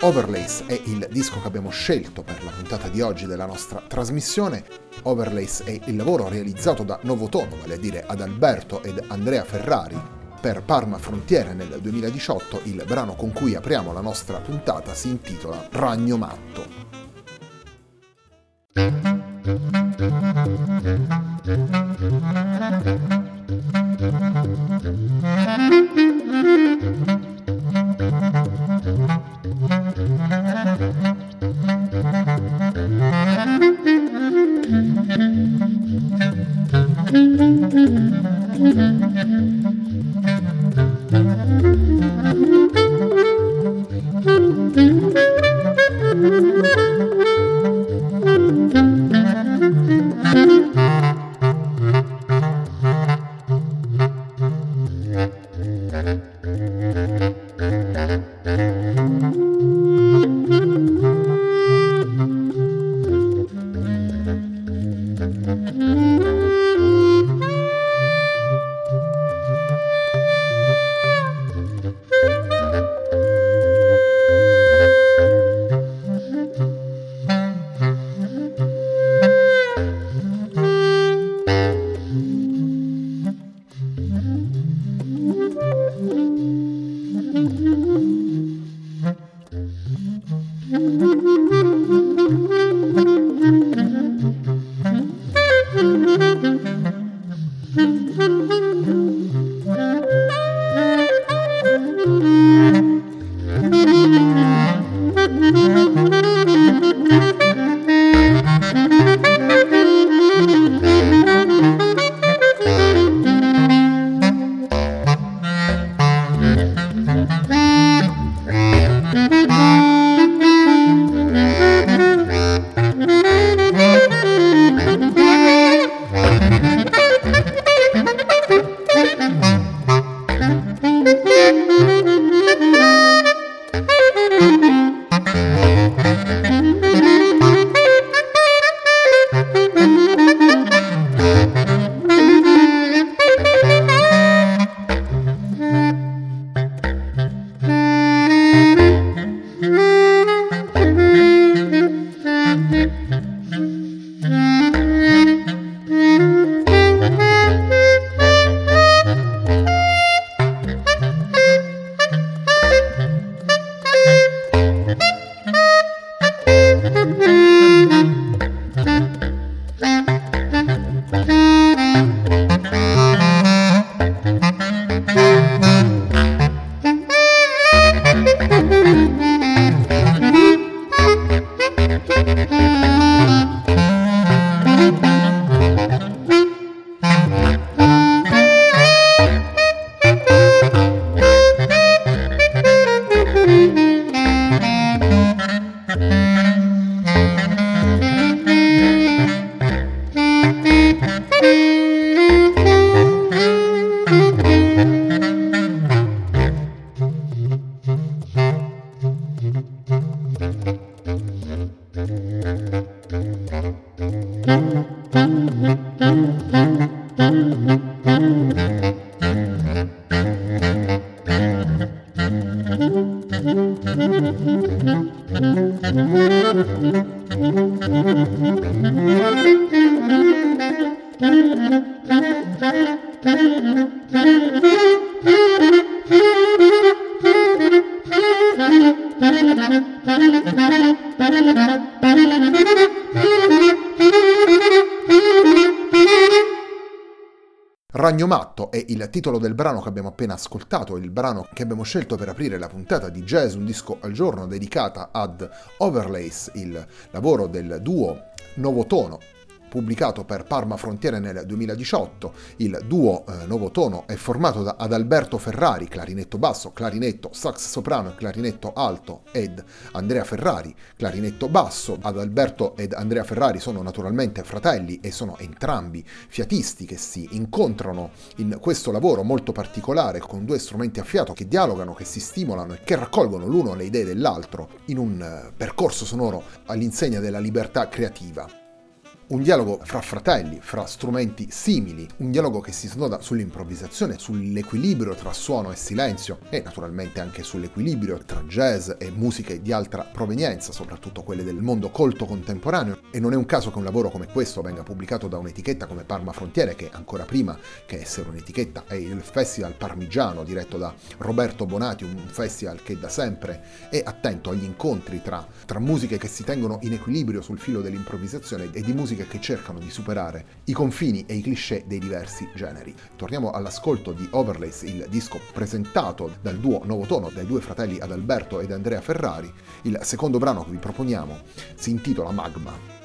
Overlays è il disco che abbiamo scelto per la puntata di oggi della nostra trasmissione. Overlays è il lavoro realizzato da Novotono, vale a dire ad Alberto ed Andrea Ferrari, per Parma Frontiere nel 2018. Il brano con cui apriamo la nostra puntata si intitola Ragno Matto. Thank you. È il titolo del brano che abbiamo appena ascoltato, il brano che abbiamo scelto per aprire la puntata di Jazz Un Disco al Giorno dedicata ad Overlays, il lavoro del duo Novotono pubblicato per Parma Frontiere nel 2018. Il duo eh, Nuovo Tono è formato da Adalberto Ferrari, clarinetto basso, clarinetto sax soprano e clarinetto alto, ed Andrea Ferrari, clarinetto basso. Adalberto ed Andrea Ferrari sono naturalmente fratelli e sono entrambi fiatisti che si incontrano in questo lavoro molto particolare con due strumenti a fiato che dialogano, che si stimolano e che raccolgono l'uno le idee dell'altro in un eh, percorso sonoro all'insegna della libertà creativa un dialogo fra fratelli, fra strumenti simili, un dialogo che si snoda sull'improvvisazione, sull'equilibrio tra suono e silenzio e naturalmente anche sull'equilibrio tra jazz e musiche di altra provenienza, soprattutto quelle del mondo colto contemporaneo. E non è un caso che un lavoro come questo venga pubblicato da un'etichetta come Parma Frontiere, che ancora prima che essere un'etichetta è il Festival Parmigiano diretto da Roberto Bonati, un festival che da sempre è attento agli incontri tra, tra musiche che si tengono in equilibrio sul filo dell'improvvisazione e di musiche musiche che cercano di superare i confini e i cliché dei diversi generi. Torniamo all'ascolto di Overlays, il disco presentato dal duo Nuovo Tono dai due fratelli Adalberto ed Andrea Ferrari. Il secondo brano che vi proponiamo si intitola Magma.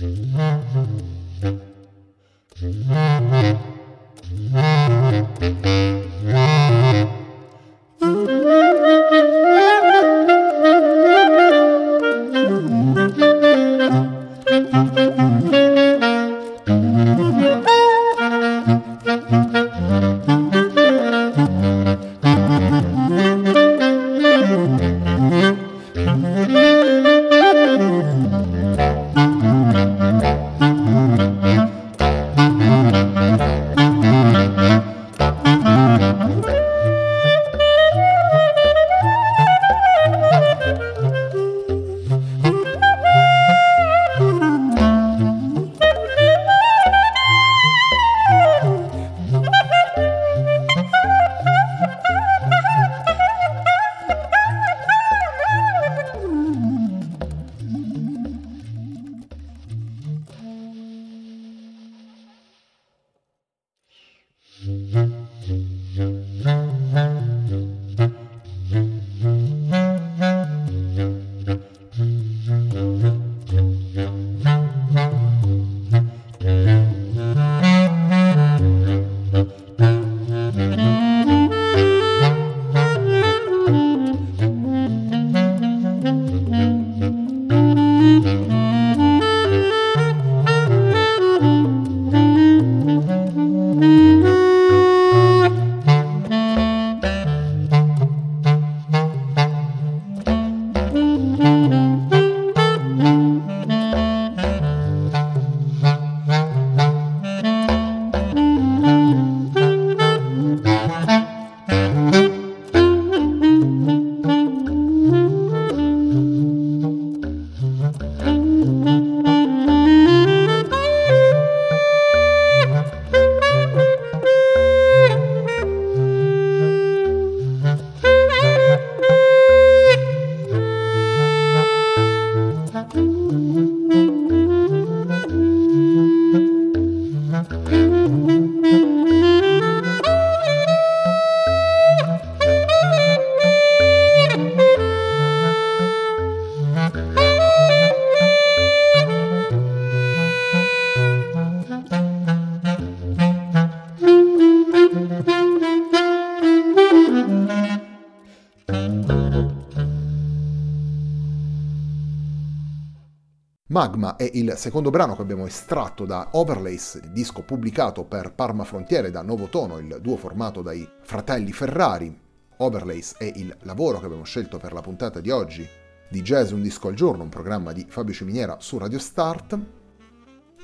Mm-hmm. Magma è il secondo brano che abbiamo estratto da Overlays, disco pubblicato per Parma Frontiere da Nuovo Tono, il duo formato dai fratelli Ferrari. Overlays è il lavoro che abbiamo scelto per la puntata di oggi di Jazz Un Disco al Giorno, un programma di Fabio Ciminiera su Radio Start.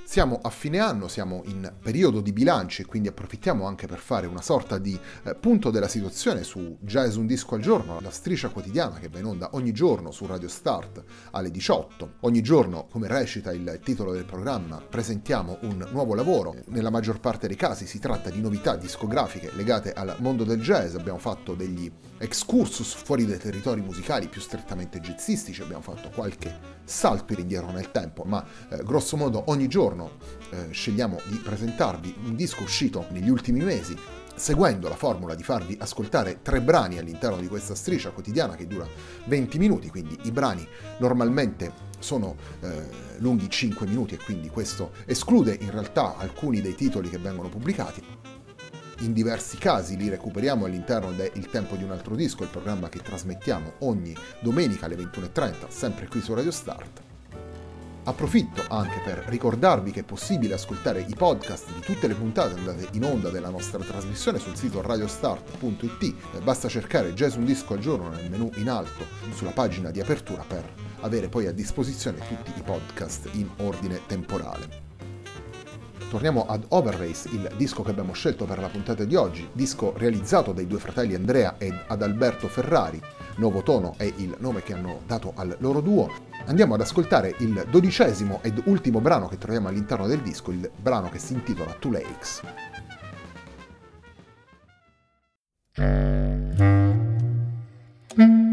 Siamo a fine anno, siamo in periodo di bilanci e quindi approfittiamo anche per fare una sorta di eh, punto della situazione su Jazz Un Disco al Giorno, la striscia quotidiana che va in onda ogni giorno su Radio Start alle 18. Ogni giorno, come recita il titolo del programma, presentiamo un nuovo lavoro. Nella maggior parte dei casi si tratta di novità discografiche legate al mondo del jazz. Abbiamo fatto degli excursus fuori dai territori musicali più strettamente jazzistici, abbiamo fatto qualche salto indietro nel tempo, ma eh, grosso modo ogni giorno eh, scegliamo di presentarvi un disco uscito negli ultimi mesi seguendo la formula di farvi ascoltare tre brani all'interno di questa striscia quotidiana che dura 20 minuti, quindi i brani normalmente sono eh, lunghi 5 minuti e quindi questo esclude in realtà alcuni dei titoli che vengono pubblicati in diversi casi li recuperiamo all'interno del tempo di un altro disco, il programma che trasmettiamo ogni domenica alle 21.30, sempre qui su Radio Start. Approfitto anche per ricordarvi che è possibile ascoltare i podcast di tutte le puntate andate in onda della nostra trasmissione sul sito radiostart.it. Basta cercare Jazz un disco al giorno nel menu in alto sulla pagina di apertura per avere poi a disposizione tutti i podcast in ordine temporale. Torniamo ad Overrace, il disco che abbiamo scelto per la puntata di oggi, disco realizzato dai due fratelli Andrea ed Adalberto Ferrari, Nuovo tono è il nome che hanno dato al loro duo. Andiamo ad ascoltare il dodicesimo ed ultimo brano che troviamo all'interno del disco, il brano che si intitola Two Lakes. Mm-hmm.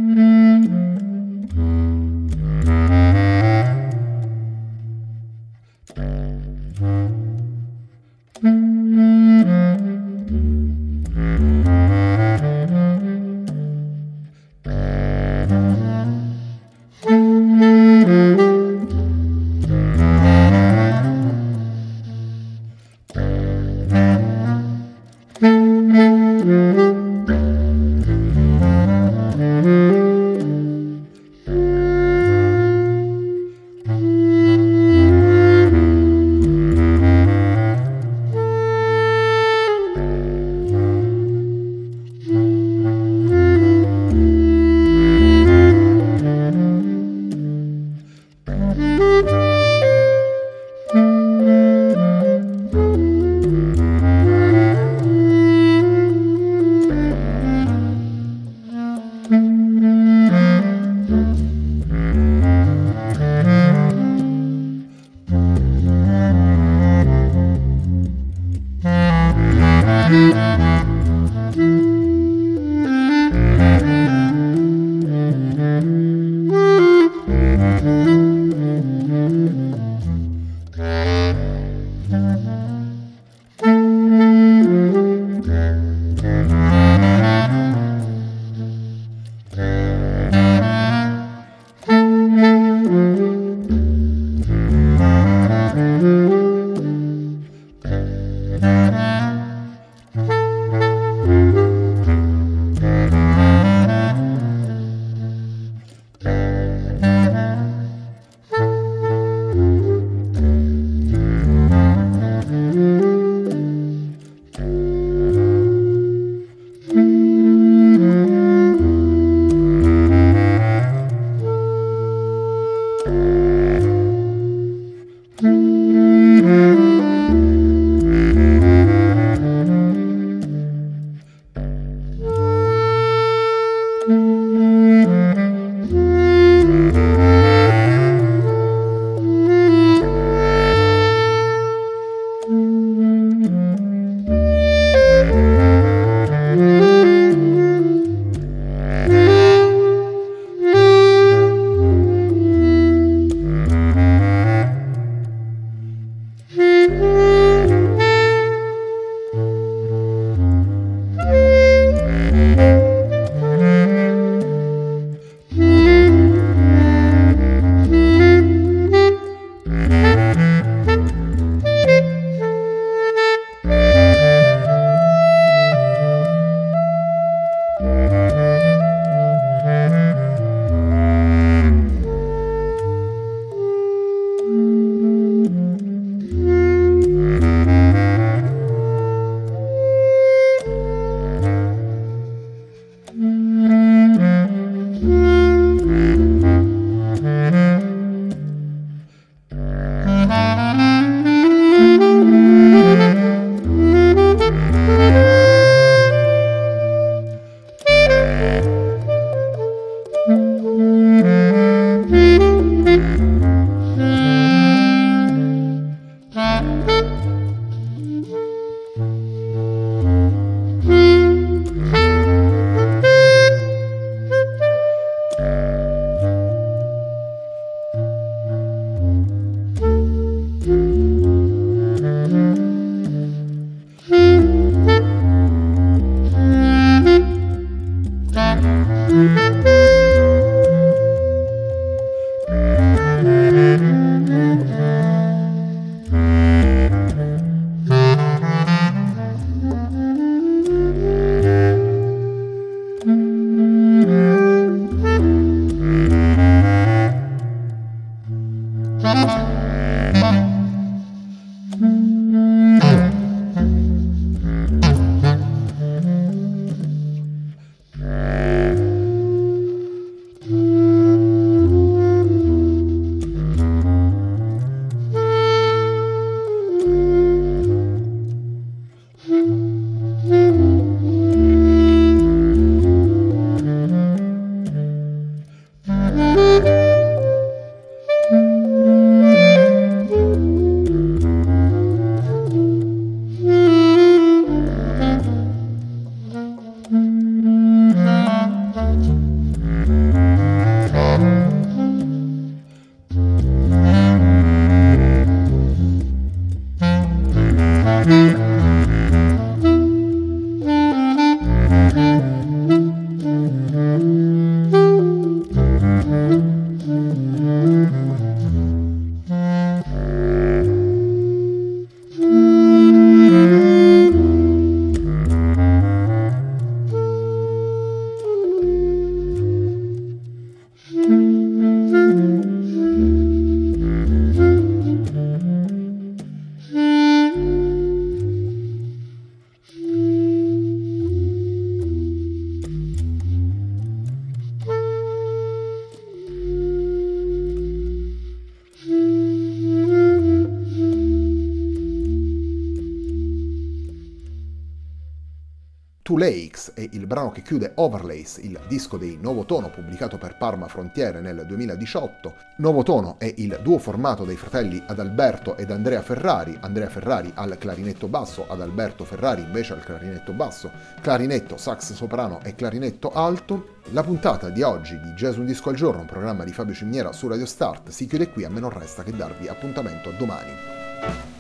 Lakes è il brano che chiude Overlays, il disco dei Nuovo Tono pubblicato per Parma Frontiere nel 2018. Nuovo Tono è il duo formato dai fratelli Adalberto ed Andrea Ferrari, Andrea Ferrari al clarinetto basso, Adalberto Ferrari invece al clarinetto basso, clarinetto, sax soprano e clarinetto alto. La puntata di oggi di Jazz Un Disco al Giorno, un programma di Fabio Ciminiera su Radio Start, si chiude qui, a me non resta che darvi appuntamento a domani.